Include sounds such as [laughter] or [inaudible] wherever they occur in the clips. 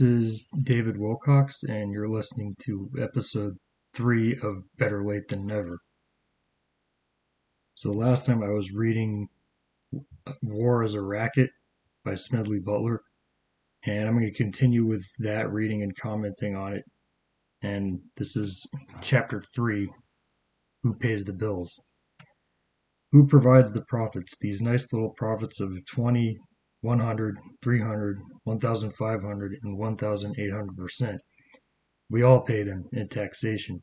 This is David Wilcox, and you're listening to episode three of Better Late Than Never. So, last time I was reading War Is a Racket by Smedley Butler, and I'm going to continue with that reading and commenting on it. And this is chapter three Who Pays the Bills? Who provides the profits? These nice little profits of 20, 100, 300, 1,500, and 1,800%. We all pay them in taxation.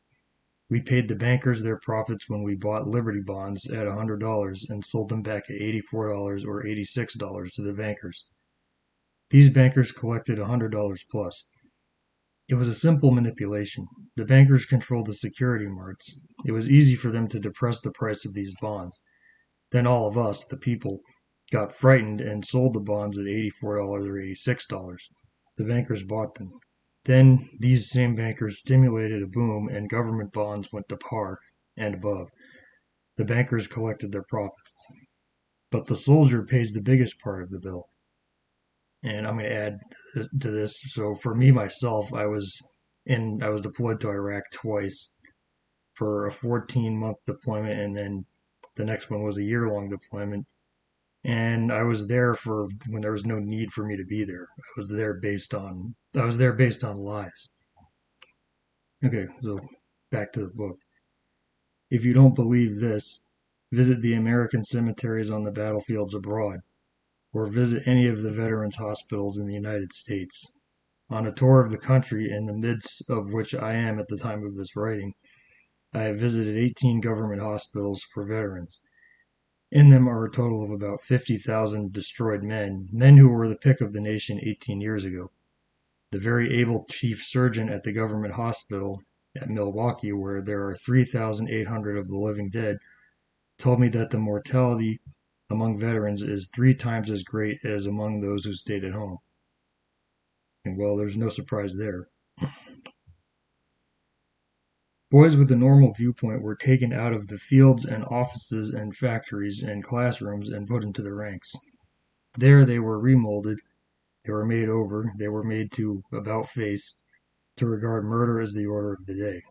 We paid the bankers their profits when we bought Liberty bonds at $100 and sold them back at $84 or $86 to the bankers. These bankers collected $100 plus. It was a simple manipulation. The bankers controlled the security markets. It was easy for them to depress the price of these bonds. Then all of us, the people, got frightened and sold the bonds at $84 or $86. The bankers bought them. Then these same bankers stimulated a boom and government bonds went to par and above. The bankers collected their profits. But the soldier pays the biggest part of the bill. And I'm going to add to this. So for me myself, I was in I was deployed to Iraq twice for a 14 month deployment and then the next one was a year long deployment and I was there for when there was no need for me to be there. I was there based on I was there based on lies. Okay, so back to the book. If you don't believe this, visit the American cemeteries on the battlefields abroad, or visit any of the veterans' hospitals in the United States. On a tour of the country, in the midst of which I am at the time of this writing, I have visited 18 government hospitals for veterans. In them are a total of about 50,000 destroyed men, men who were the pick of the nation 18 years ago. The very able chief surgeon at the government hospital at Milwaukee, where there are 3,800 of the living dead, told me that the mortality among veterans is three times as great as among those who stayed at home. And well, there's no surprise there. Boys with a normal viewpoint were taken out of the fields and offices and factories and classrooms and put into the ranks. There they were remolded, they were made over, they were made to about face, to regard murder as the order of the day.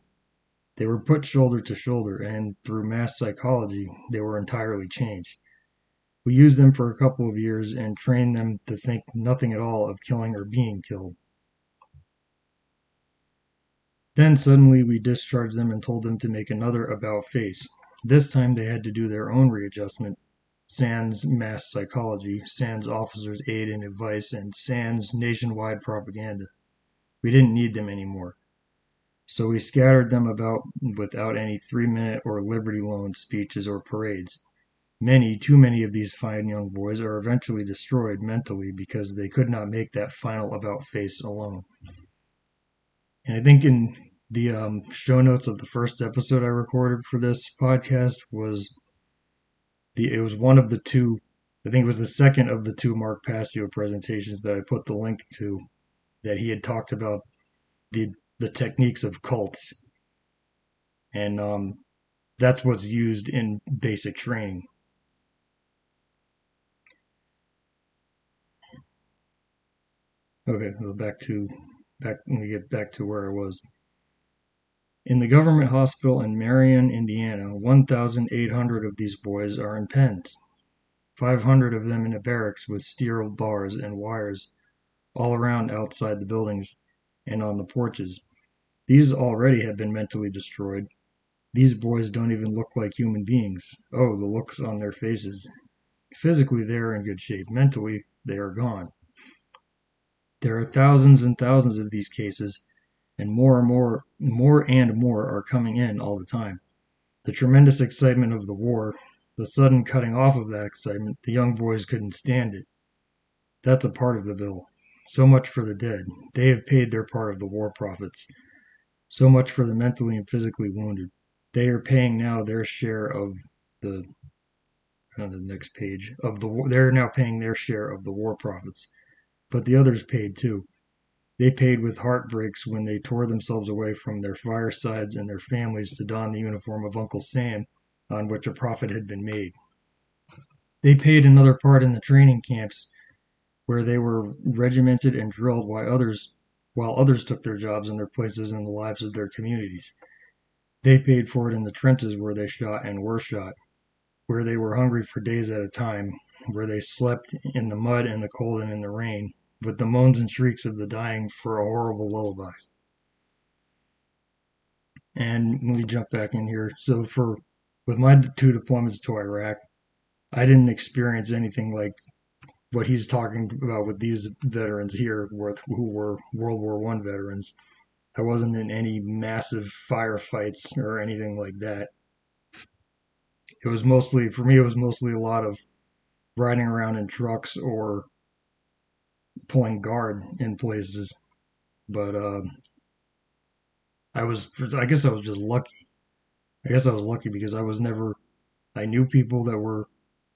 They were put shoulder to shoulder, and through mass psychology, they were entirely changed. We used them for a couple of years and trained them to think nothing at all of killing or being killed. Then suddenly we discharged them and told them to make another about face. This time they had to do their own readjustment, sans mass psychology, sans officers' aid and advice, and sans nationwide propaganda. We didn't need them anymore. So we scattered them about without any three minute or Liberty Loan speeches or parades. Many, too many of these fine young boys are eventually destroyed mentally because they could not make that final about face alone. And I think in the um, show notes of the first episode I recorded for this podcast was the it was one of the two I think it was the second of the two Mark Passio presentations that I put the link to that he had talked about the the techniques of cults. And um, that's what's used in basic training. Okay well back to back let me get back to where I was in the government hospital in Marion, Indiana, 1,800 of these boys are in pens, 500 of them in a barracks with steel bars and wires all around outside the buildings and on the porches. These already have been mentally destroyed. These boys don't even look like human beings. Oh, the looks on their faces. Physically, they are in good shape. Mentally, they are gone. There are thousands and thousands of these cases and more and more, more and more are coming in all the time. The tremendous excitement of the war, the sudden cutting off of that excitement, the young boys couldn't stand it. That's a part of the bill. So much for the dead. They have paid their part of the war profits. So much for the mentally and physically wounded. They are paying now their share of the on the next page of the they're now paying their share of the war profits. But the others paid too. They paid with heartbreaks when they tore themselves away from their firesides and their families to don the uniform of Uncle Sam on which a profit had been made. They paid another part in the training camps where they were regimented and drilled while others while others took their jobs and their places in the lives of their communities. They paid for it in the trenches where they shot and were shot, where they were hungry for days at a time, where they slept in the mud and the cold and in the rain, with the moans and shrieks of the dying for a horrible lullaby. And let me jump back in here. So for with my two deployments to Iraq, I didn't experience anything like what he's talking about with these veterans here, with who were World War One veterans. I wasn't in any massive firefights or anything like that. It was mostly for me. It was mostly a lot of riding around in trucks or pulling guard in places. But uh, I was, I guess I was just lucky. I guess I was lucky because I was never, I knew people that were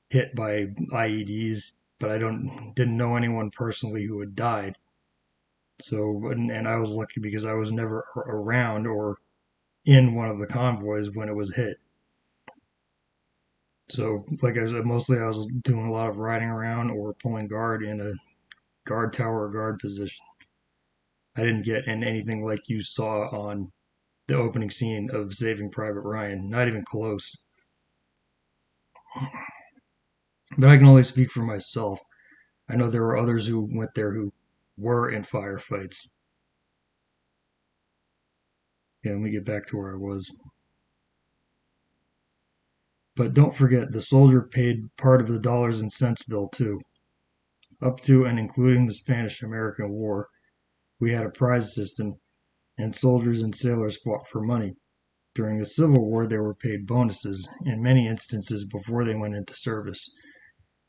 hit by IEDs, but I don't, didn't know anyone personally who had died. So, and, and I was lucky because I was never around or in one of the convoys when it was hit. So, like I said, mostly I was doing a lot of riding around or pulling guard in a guard tower or guard position. I didn't get in anything like you saw on the opening scene of Saving Private Ryan. Not even close. But I can only speak for myself. I know there were others who went there who were in firefights. Yeah, let me get back to where I was. But don't forget, the soldier paid part of the dollars and cents bill too. Up to and including the Spanish American War, we had a prize system, and soldiers and sailors fought for money. During the Civil War, they were paid bonuses, in many instances before they went into service.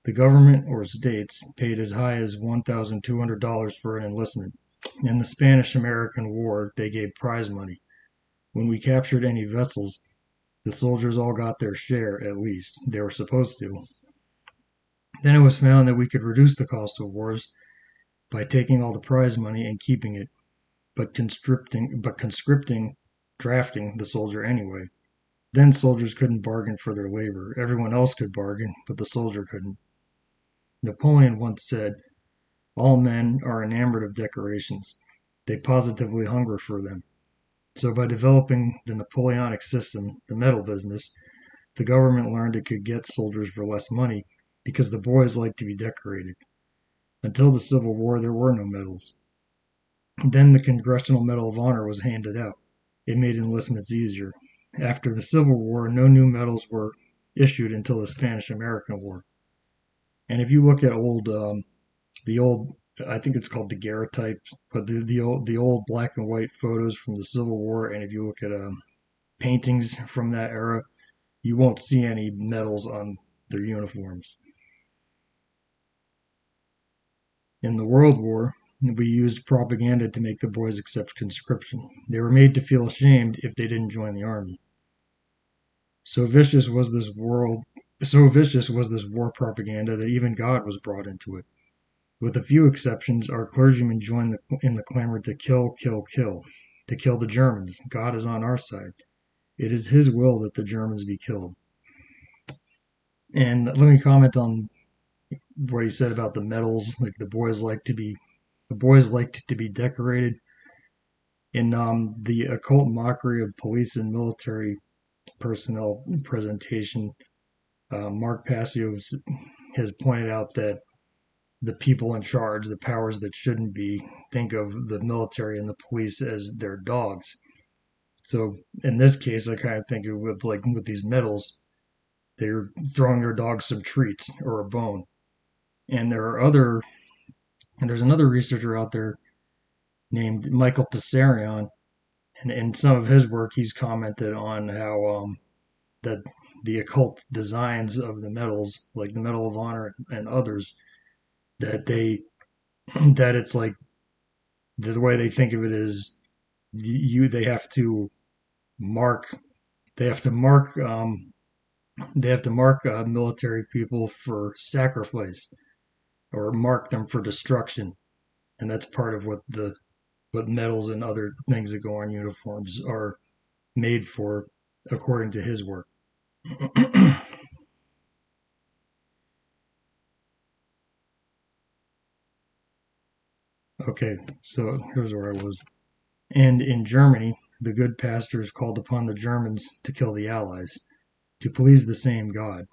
The government or states paid as high as $1,200 for an enlistment. In the Spanish American War, they gave prize money. When we captured any vessels, the soldiers all got their share, at least. They were supposed to. Then it was found that we could reduce the cost of wars by taking all the prize money and keeping it, but conscripting, but conscripting, drafting the soldier anyway. Then soldiers couldn't bargain for their labor. Everyone else could bargain, but the soldier couldn't. Napoleon once said, All men are enamored of decorations. They positively hunger for them. So by developing the Napoleonic system, the medal business, the government learned it could get soldiers for less money because the boys liked to be decorated. Until the Civil War, there were no medals. Then the Congressional Medal of Honor was handed out. It made enlistments easier. After the Civil War, no new medals were issued until the Spanish American War. And if you look at old, um, the old, I think it's called daguerreotype, but the, the old the old black and white photos from the Civil War, and if you look at um, paintings from that era, you won't see any medals on their uniforms. In the World War, we used propaganda to make the boys accept conscription. They were made to feel ashamed if they didn't join the army. So vicious was this world, so vicious was this war propaganda that even God was brought into it. With a few exceptions, our clergymen joined the, in the clamor to kill, kill, kill, to kill the Germans. God is on our side. It is His will that the Germans be killed. And let me comment on what he said about the medals. Like the boys like to be, the boys liked to be decorated. In um, the occult mockery of police and military personnel presentation, uh, Mark Passio has pointed out that the people in charge, the powers that shouldn't be, think of the military and the police as their dogs. So in this case, I kind of think with like with these medals, they're throwing their dogs some treats or a bone. And there are other, and there's another researcher out there named Michael Tsarion, and in some of his work, he's commented on how um, that the occult designs of the medals, like the Medal of Honor and others, that they [clears throat] that it's like the way they think of it is you they have to mark they have to mark um, they have to mark uh, military people for sacrifice or mark them for destruction. And that's part of what the what medals and other things that go on uniforms are made for according to his work. Okay, so here's where I was. And in Germany, the good pastors called upon the Germans to kill the Allies, to please the same God.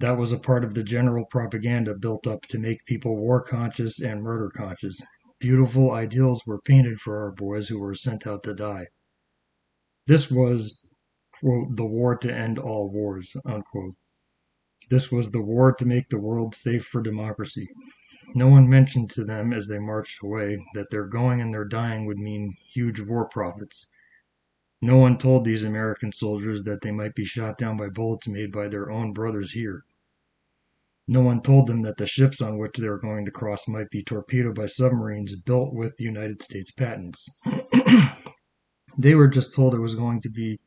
That was a part of the general propaganda built up to make people war conscious and murder conscious. Beautiful ideals were painted for our boys who were sent out to die. This was, quote, the war to end all wars, unquote. This was the war to make the world safe for democracy. No one mentioned to them as they marched away that their going and their dying would mean huge war profits. No one told these American soldiers that they might be shot down by bullets made by their own brothers here. No one told them that the ships on which they were going to cross might be torpedoed by submarines built with United States patents. [clears throat] they were just told it was going to be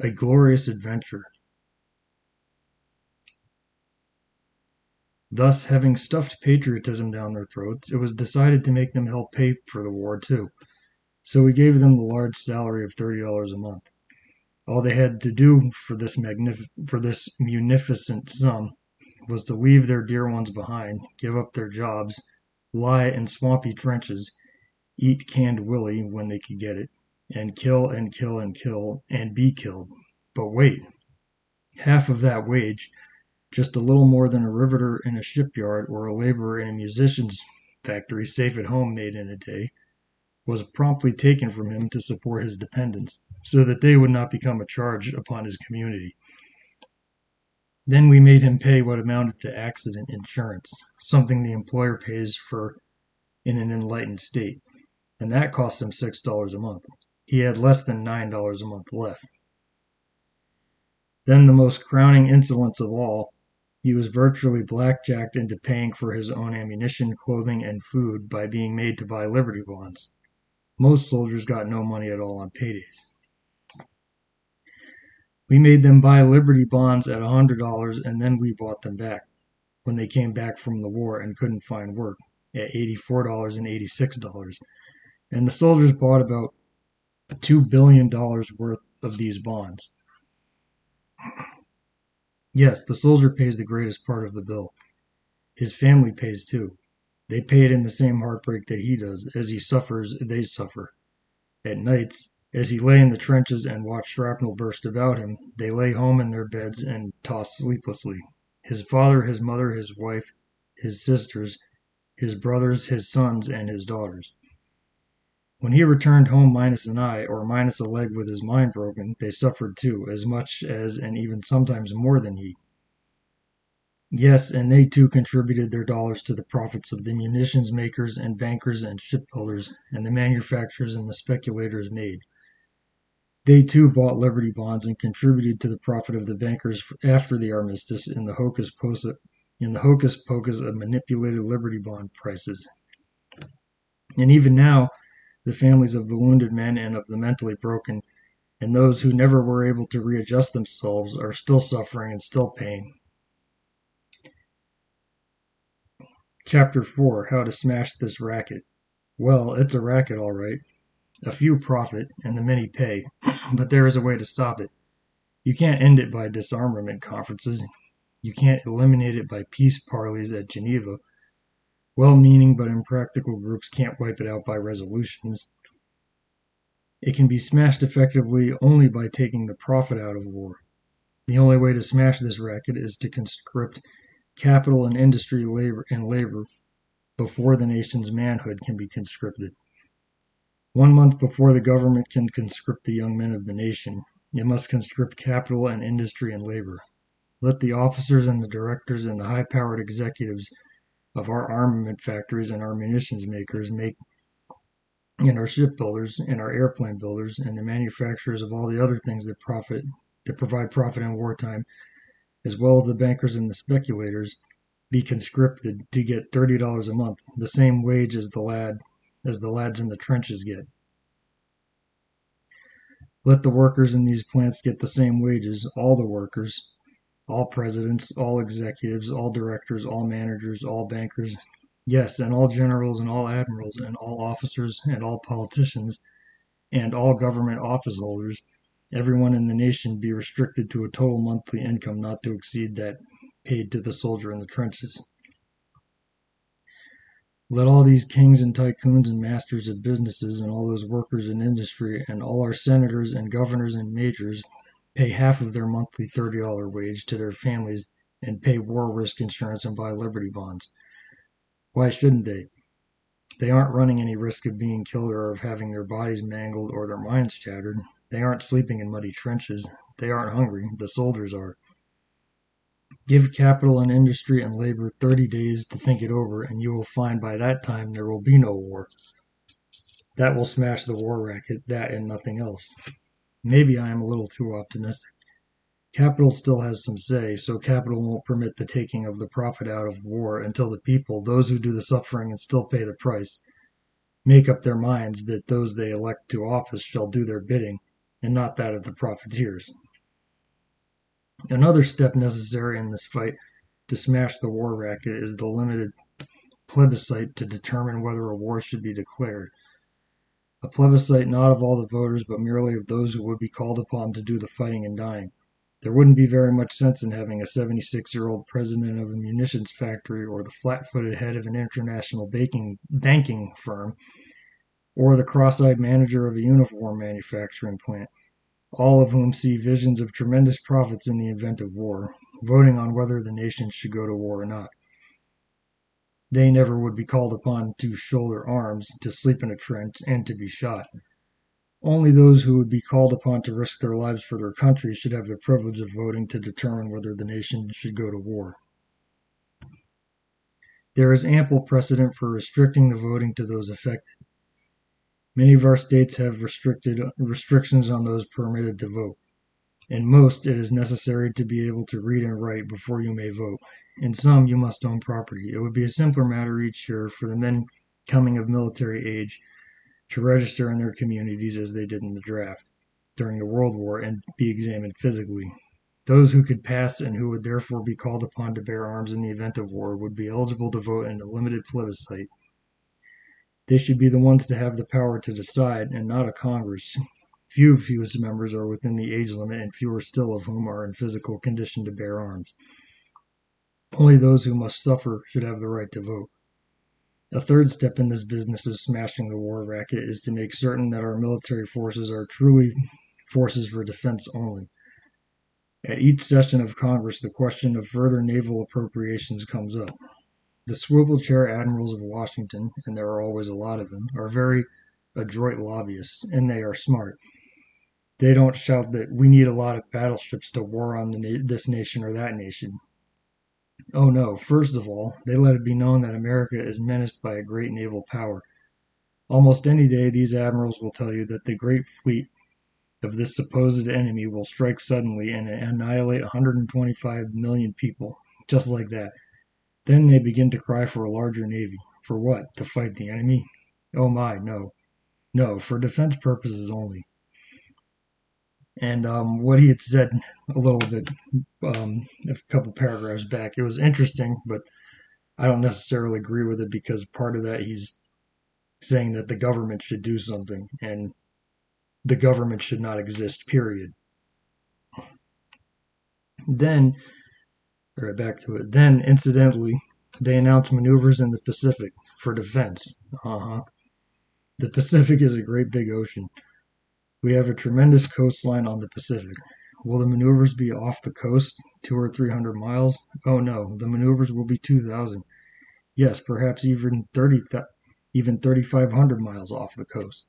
a glorious adventure. Thus, having stuffed patriotism down their throats, it was decided to make them help pay for the war too. So we gave them the large salary of $30 a month. All they had to do for this magnif- for this munificent sum was to leave their dear ones behind, give up their jobs, lie in swampy trenches, eat canned willy when they could get it, and kill and kill and kill and be killed. But wait, half of that wage, just a little more than a riveter in a shipyard or a laborer in a munitions factory safe at home made in a day, was promptly taken from him to support his dependents, so that they would not become a charge upon his community. Then we made him pay what amounted to accident insurance, something the employer pays for in an enlightened state, and that cost him $6 a month. He had less than $9 a month left. Then the most crowning insolence of all, he was virtually blackjacked into paying for his own ammunition, clothing, and food by being made to buy Liberty bonds. Most soldiers got no money at all on paydays. We made them buy Liberty bonds at $100 and then we bought them back when they came back from the war and couldn't find work at $84 and $86. And the soldiers bought about $2 billion worth of these bonds. Yes, the soldier pays the greatest part of the bill. His family pays too. They pay it in the same heartbreak that he does. As he suffers, they suffer. At nights, as he lay in the trenches and watched shrapnel burst about him, they lay home in their beds and tossed sleeplessly. His father, his mother, his wife, his sisters, his brothers, his sons, and his daughters. When he returned home minus an eye, or minus a leg with his mind broken, they suffered too, as much as and even sometimes more than he. Yes, and they too contributed their dollars to the profits of the munitions makers and bankers and shipbuilders and the manufacturers and the speculators made. They too bought Liberty bonds and contributed to the profit of the bankers after the armistice in the hocus pocus in the hocus pocus of manipulated Liberty bond prices. And even now, the families of the wounded men and of the mentally broken, and those who never were able to readjust themselves, are still suffering and still paying. Chapter 4 How to Smash This Racket. Well, it's a racket, all right. A few profit, and the many pay, [clears throat] but there is a way to stop it. You can't end it by disarmament conferences. You can't eliminate it by peace parleys at Geneva. Well meaning but impractical groups can't wipe it out by resolutions. It can be smashed effectively only by taking the profit out of war. The only way to smash this racket is to conscript capital and industry labor and labor before the nation's manhood can be conscripted. One month before the government can conscript the young men of the nation, it must conscript capital and industry and labor. Let the officers and the directors and the high powered executives of our armament factories and our munitions makers make and our shipbuilders and our airplane builders and the manufacturers of all the other things that profit that provide profit in wartime as well as the bankers and the speculators, be conscripted to get thirty dollars a month, the same wage as the lad as the lads in the trenches get. Let the workers in these plants get the same wages, all the workers, all presidents, all executives, all directors, all managers, all bankers, yes, and all generals and all admirals and all officers and all politicians and all government office holders everyone in the nation be restricted to a total monthly income not to exceed that paid to the soldier in the trenches. Let all these kings and tycoons and masters of businesses and all those workers in industry and all our senators and governors and majors pay half of their monthly $30 wage to their families and pay war risk insurance and buy Liberty bonds. Why shouldn't they? They aren't running any risk of being killed or of having their bodies mangled or their minds shattered. They aren't sleeping in muddy trenches. They aren't hungry. The soldiers are. Give capital and industry and labor 30 days to think it over, and you will find by that time there will be no war. That will smash the war racket, that and nothing else. Maybe I am a little too optimistic. Capital still has some say, so capital won't permit the taking of the profit out of war until the people, those who do the suffering and still pay the price, make up their minds that those they elect to office shall do their bidding, and not that of the profiteers. Another step necessary in this fight to smash the war racket is the limited plebiscite to determine whether a war should be declared. A plebiscite not of all the voters, but merely of those who would be called upon to do the fighting and dying. There wouldn't be very much sense in having a 76 year old president of a munitions factory, or the flat footed head of an international baking, banking firm, or the cross eyed manager of a uniform manufacturing plant all of whom see visions of tremendous profits in the event of war, voting on whether the nation should go to war or not. They never would be called upon to shoulder arms, to sleep in a trench, and to be shot. Only those who would be called upon to risk their lives for their country should have the privilege of voting to determine whether the nation should go to war. There is ample precedent for restricting the voting to those affected. Many of our states have restricted restrictions on those permitted to vote. In most, it is necessary to be able to read and write before you may vote. In some, you must own property. It would be a simpler matter each year for the men coming of military age to register in their communities as they did in the draft during the World War and be examined physically. Those who could pass and who would therefore be called upon to bear arms in the event of war would be eligible to vote in a limited plebiscite they should be the ones to have the power to decide, and not a Congress. Few of whose members are within the age limit, and fewer still of whom are in physical condition to bear arms. Only those who must suffer should have the right to vote. A third step in this business of smashing the war racket is to make certain that our military forces are truly forces for defense only. At each session of Congress, the question of further naval appropriations comes up. The swivel chair admirals of Washington, and there are always a lot of them, are very adroit lobbyists, and they are smart. They don't shout that we need a lot of battleships to war on na- this nation or that nation. Oh no, first of all, they let it be known that America is menaced by a great naval power. Almost any day, these admirals will tell you that the great fleet of this supposed enemy will strike suddenly and annihilate 125 million people, just like that. Then they begin to cry for a larger navy. For what? To fight the enemy? Oh my, no. No, for defense purposes only. And um, what he had said a little bit, um, a couple paragraphs back, it was interesting, but I don't necessarily agree with it because part of that he's saying that the government should do something and the government should not exist, period. Then Right back to it. Then, incidentally, they announced maneuvers in the Pacific for defense. Uh huh. The Pacific is a great big ocean. We have a tremendous coastline on the Pacific. Will the maneuvers be off the coast, two or three hundred miles? Oh no, the maneuvers will be two thousand. Yes, perhaps even thirty, even thirty-five hundred miles off the coast.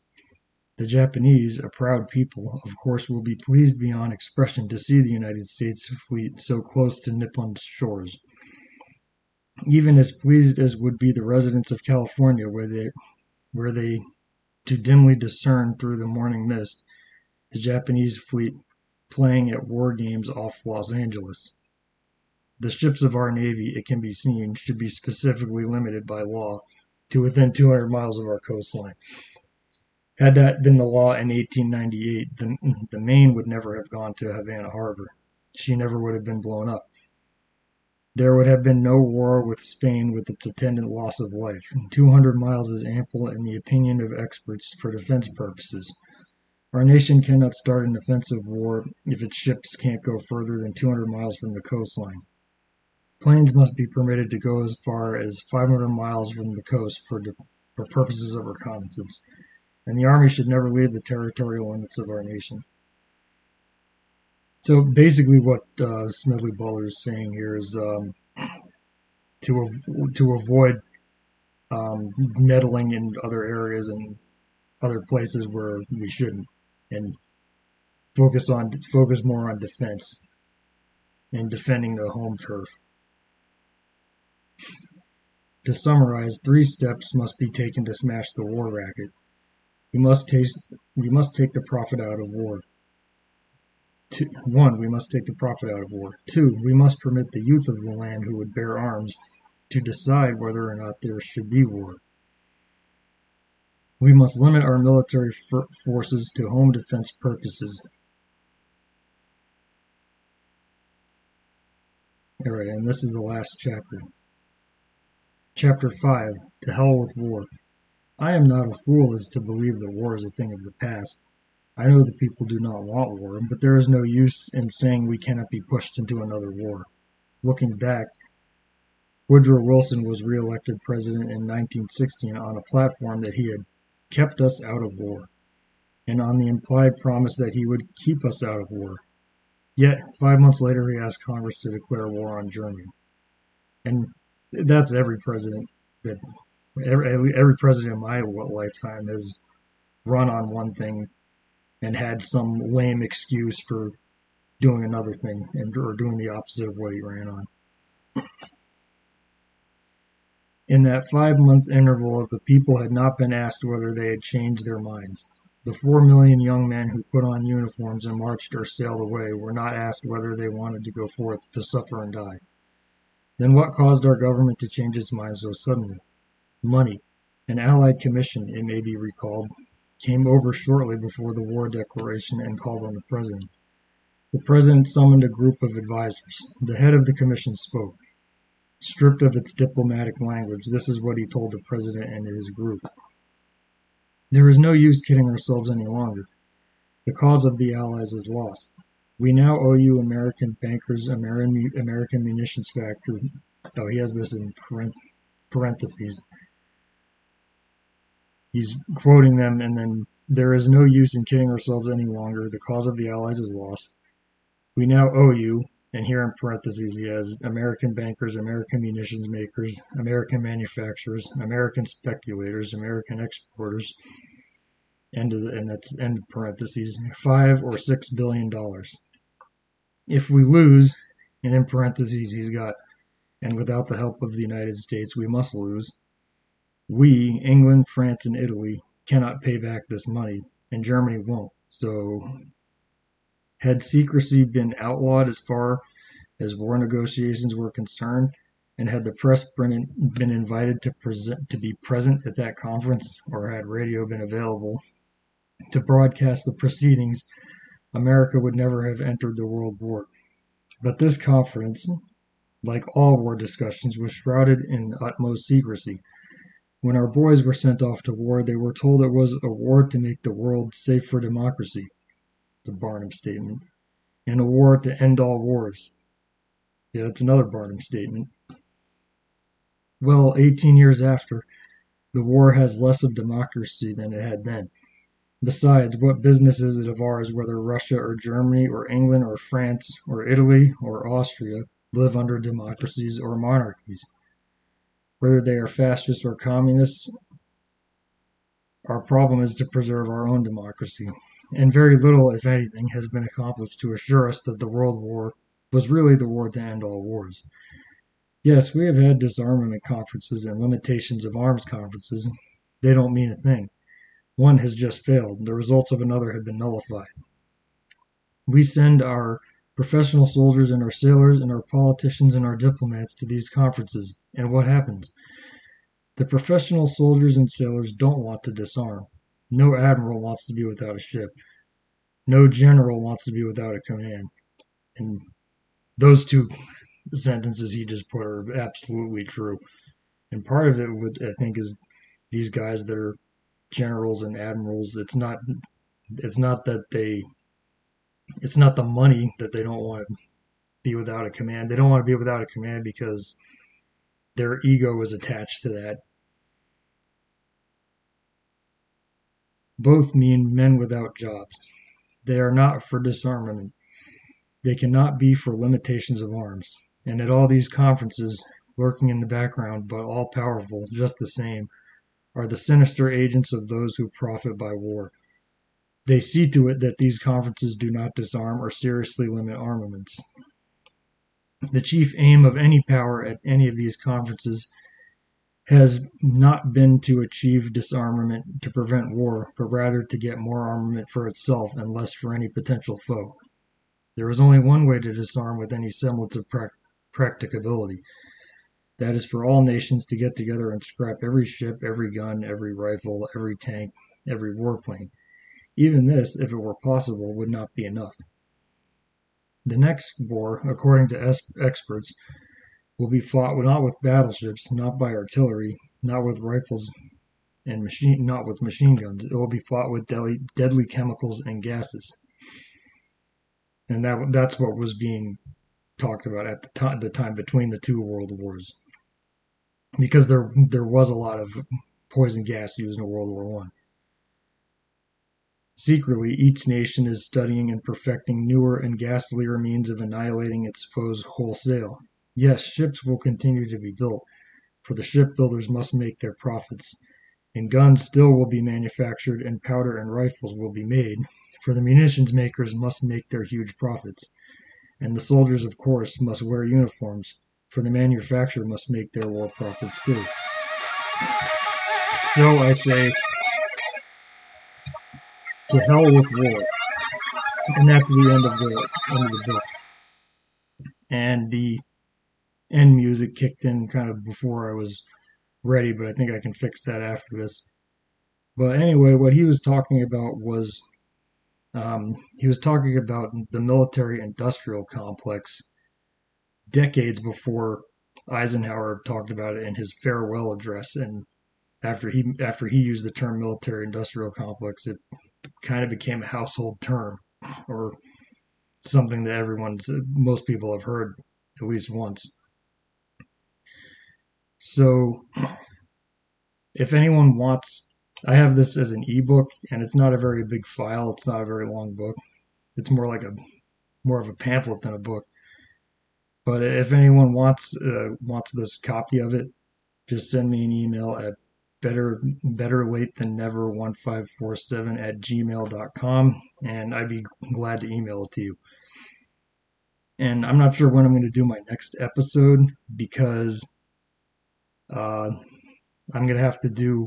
The Japanese, a proud people, of course will be pleased beyond expression to see the United States fleet so close to Nippon shores. Even as pleased as would be the residents of California were they, were they to dimly discern through the morning mist the Japanese fleet playing at war games off Los Angeles. The ships of our Navy, it can be seen, should be specifically limited by law to within 200 miles of our coastline. Had that been the law in 1898, the, the Maine would never have gone to Havana Harbor. She never would have been blown up. There would have been no war with Spain with its attendant loss of life. 200 miles is ample in the opinion of experts for defense purposes. Our nation cannot start an offensive war if its ships can't go further than 200 miles from the coastline. Planes must be permitted to go as far as 500 miles from the coast for, for purposes of reconnaissance, and the Army should never leave the territorial limits of our nation. So basically, what uh, Smedley Butler is saying here is um, to av- to avoid um, meddling in other areas and other places where we shouldn't, and focus on focus more on defense and defending the home turf. To summarize, three steps must be taken to smash the war racket. We must taste, we must take the profit out of war. Two, one, we must take the profit out of war. Two, we must permit the youth of the land who would bear arms to decide whether or not there should be war. We must limit our military for forces to home defense purposes. Alright, and this is the last chapter. Chapter 5 To Hell with War. I am not a fool as to believe that war is a thing of the past. I know that people do not want war, but there is no use in saying we cannot be pushed into another war. Looking back, Woodrow Wilson was re-elected president in 1916 on a platform that he had kept us out of war, and on the implied promise that he would keep us out of war. Yet, five months later, he asked Congress to declare war on Germany. And that's every president that every, every president in my lifetime has run on one thing and had some lame excuse for doing another thing and or doing the opposite of what he ran on. In that five month interval, the people had not been asked whether they had changed their minds. The four million young men who put on uniforms and marched or sailed away were not asked whether they wanted to go forth to suffer and die. Then what caused our government to change its mind so suddenly? Money. An Allied commission, it may be recalled, came over shortly before the war declaration and called on the president. The president summoned a group of advisers. The head of the commission spoke. Stripped of its diplomatic language, this is what he told the president and his group. There is no use kidding ourselves any longer. The cause of the Allies is lost. We now owe you American bankers, American, American munitions factory. Oh, he has this in parentheses. He's quoting them, and then there is no use in kidding ourselves any longer. The cause of the Allies is lost. We now owe you, and here in parentheses he has American bankers, American munitions makers, American manufacturers, American speculators, American exporters, end of the, and that's end of parentheses, five or six billion dollars. If we lose, and in parentheses he's got, and without the help of the United States we must lose, we, England, France, and Italy, cannot pay back this money, and Germany won't. So had secrecy been outlawed as far as war negotiations were concerned, and had the press been, invited to present to be present at that conference, or had radio been available to broadcast the proceedings, America would never have entered the World War. But this conference, like all war discussions, was shrouded in utmost secrecy. When our boys were sent off to war, they were told it was a war to make the world safe for democracy the Barnum statement, and a war to end all wars. Yeah, that's another Barnum statement. Well, 18 years after, the war has less of democracy than it had then. Besides, what business is it of ours whether Russia or Germany or England or France or Italy or Austria live under democracies or monarchies? Whether they are fascists or communists, our problem is to preserve our own democracy and very little, if anything, has been accomplished to assure us that the World War was really the war to end all wars. Yes, we have had disarmament conferences and limitations of arms conferences. They don't mean a thing. One has just failed. The results of another have been nullified. We send our professional soldiers and our sailors and our politicians and our diplomats to these conferences, and what happens? The professional soldiers and sailors don't want to disarm. No admiral wants to be without a ship. No general wants to be without a command. And those two [laughs] sentences he just put are absolutely true. And part of it, would, I think, is these guys that are generals and admirals. It's not, it's not that they, it's not the money that they don't want to be without a command. They don't want to be without a command because their ego is attached to that. Both mean men without jobs. They are not for disarmament. They cannot be for limitations of arms. And at all these conferences, lurking in the background, but all powerful, just the same, are the sinister agents of those who profit by war. They see to it that these conferences do not disarm or seriously limit armaments. The chief aim of any power at any of these conferences has not been to achieve disarmament to prevent war, but rather to get more armament for itself and less for any potential foe. There is only one way to disarm with any semblance of pra- practicability. That is for all nations to get together and scrap every ship, every gun, every rifle, every tank, every warplane. Even this, if it were possible, would not be enough. The next war, according to experts, will be fought not with battleships, not by artillery, not with rifles and machine, not with machine guns. It will be fought with deadly, deadly chemicals and gases, and that that's what was being talked about at the time, the time between the two world wars, because there there was a lot of poison gas used in World War One. Secretly, each nation is studying and perfecting newer and ghastlier means of annihilating its foes wholesale. Yes, ships will continue to be built, for the shipbuilders must make their profits, and guns still will be manufactured, and powder and rifles will be made, for the munitions makers must make their huge profits, and the soldiers, of course, must wear uniforms, for the manufacturer must make their war profits too. So I say, to hell with war. And that's the end of the end of the book. And the end music kicked in kind of before I was ready, but I think I can fix that after this. But anyway, what he was talking about was um, he was talking about the military industrial complex decades before Eisenhower talked about it in his farewell address. And after he after he used the term military industrial complex, it kind of became a household term or something that everyone's most people have heard at least once. So if anyone wants I have this as an ebook and it's not a very big file, it's not a very long book. It's more like a more of a pamphlet than a book. But if anyone wants uh, wants this copy of it, just send me an email at better better late than never 1547 at gmail.com and i'd be glad to email it to you. And i'm not sure when i'm going to do my next episode because uh, i'm going to have to do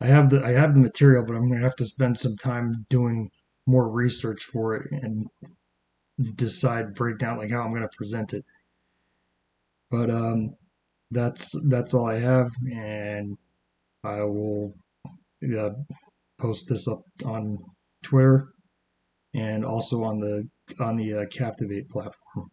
i have the i have the material but i'm going to have to spend some time doing more research for it and decide break down like how i'm going to present it. But um that's that's all i have and I will post this up on Twitter and also on the on the uh, Captivate platform.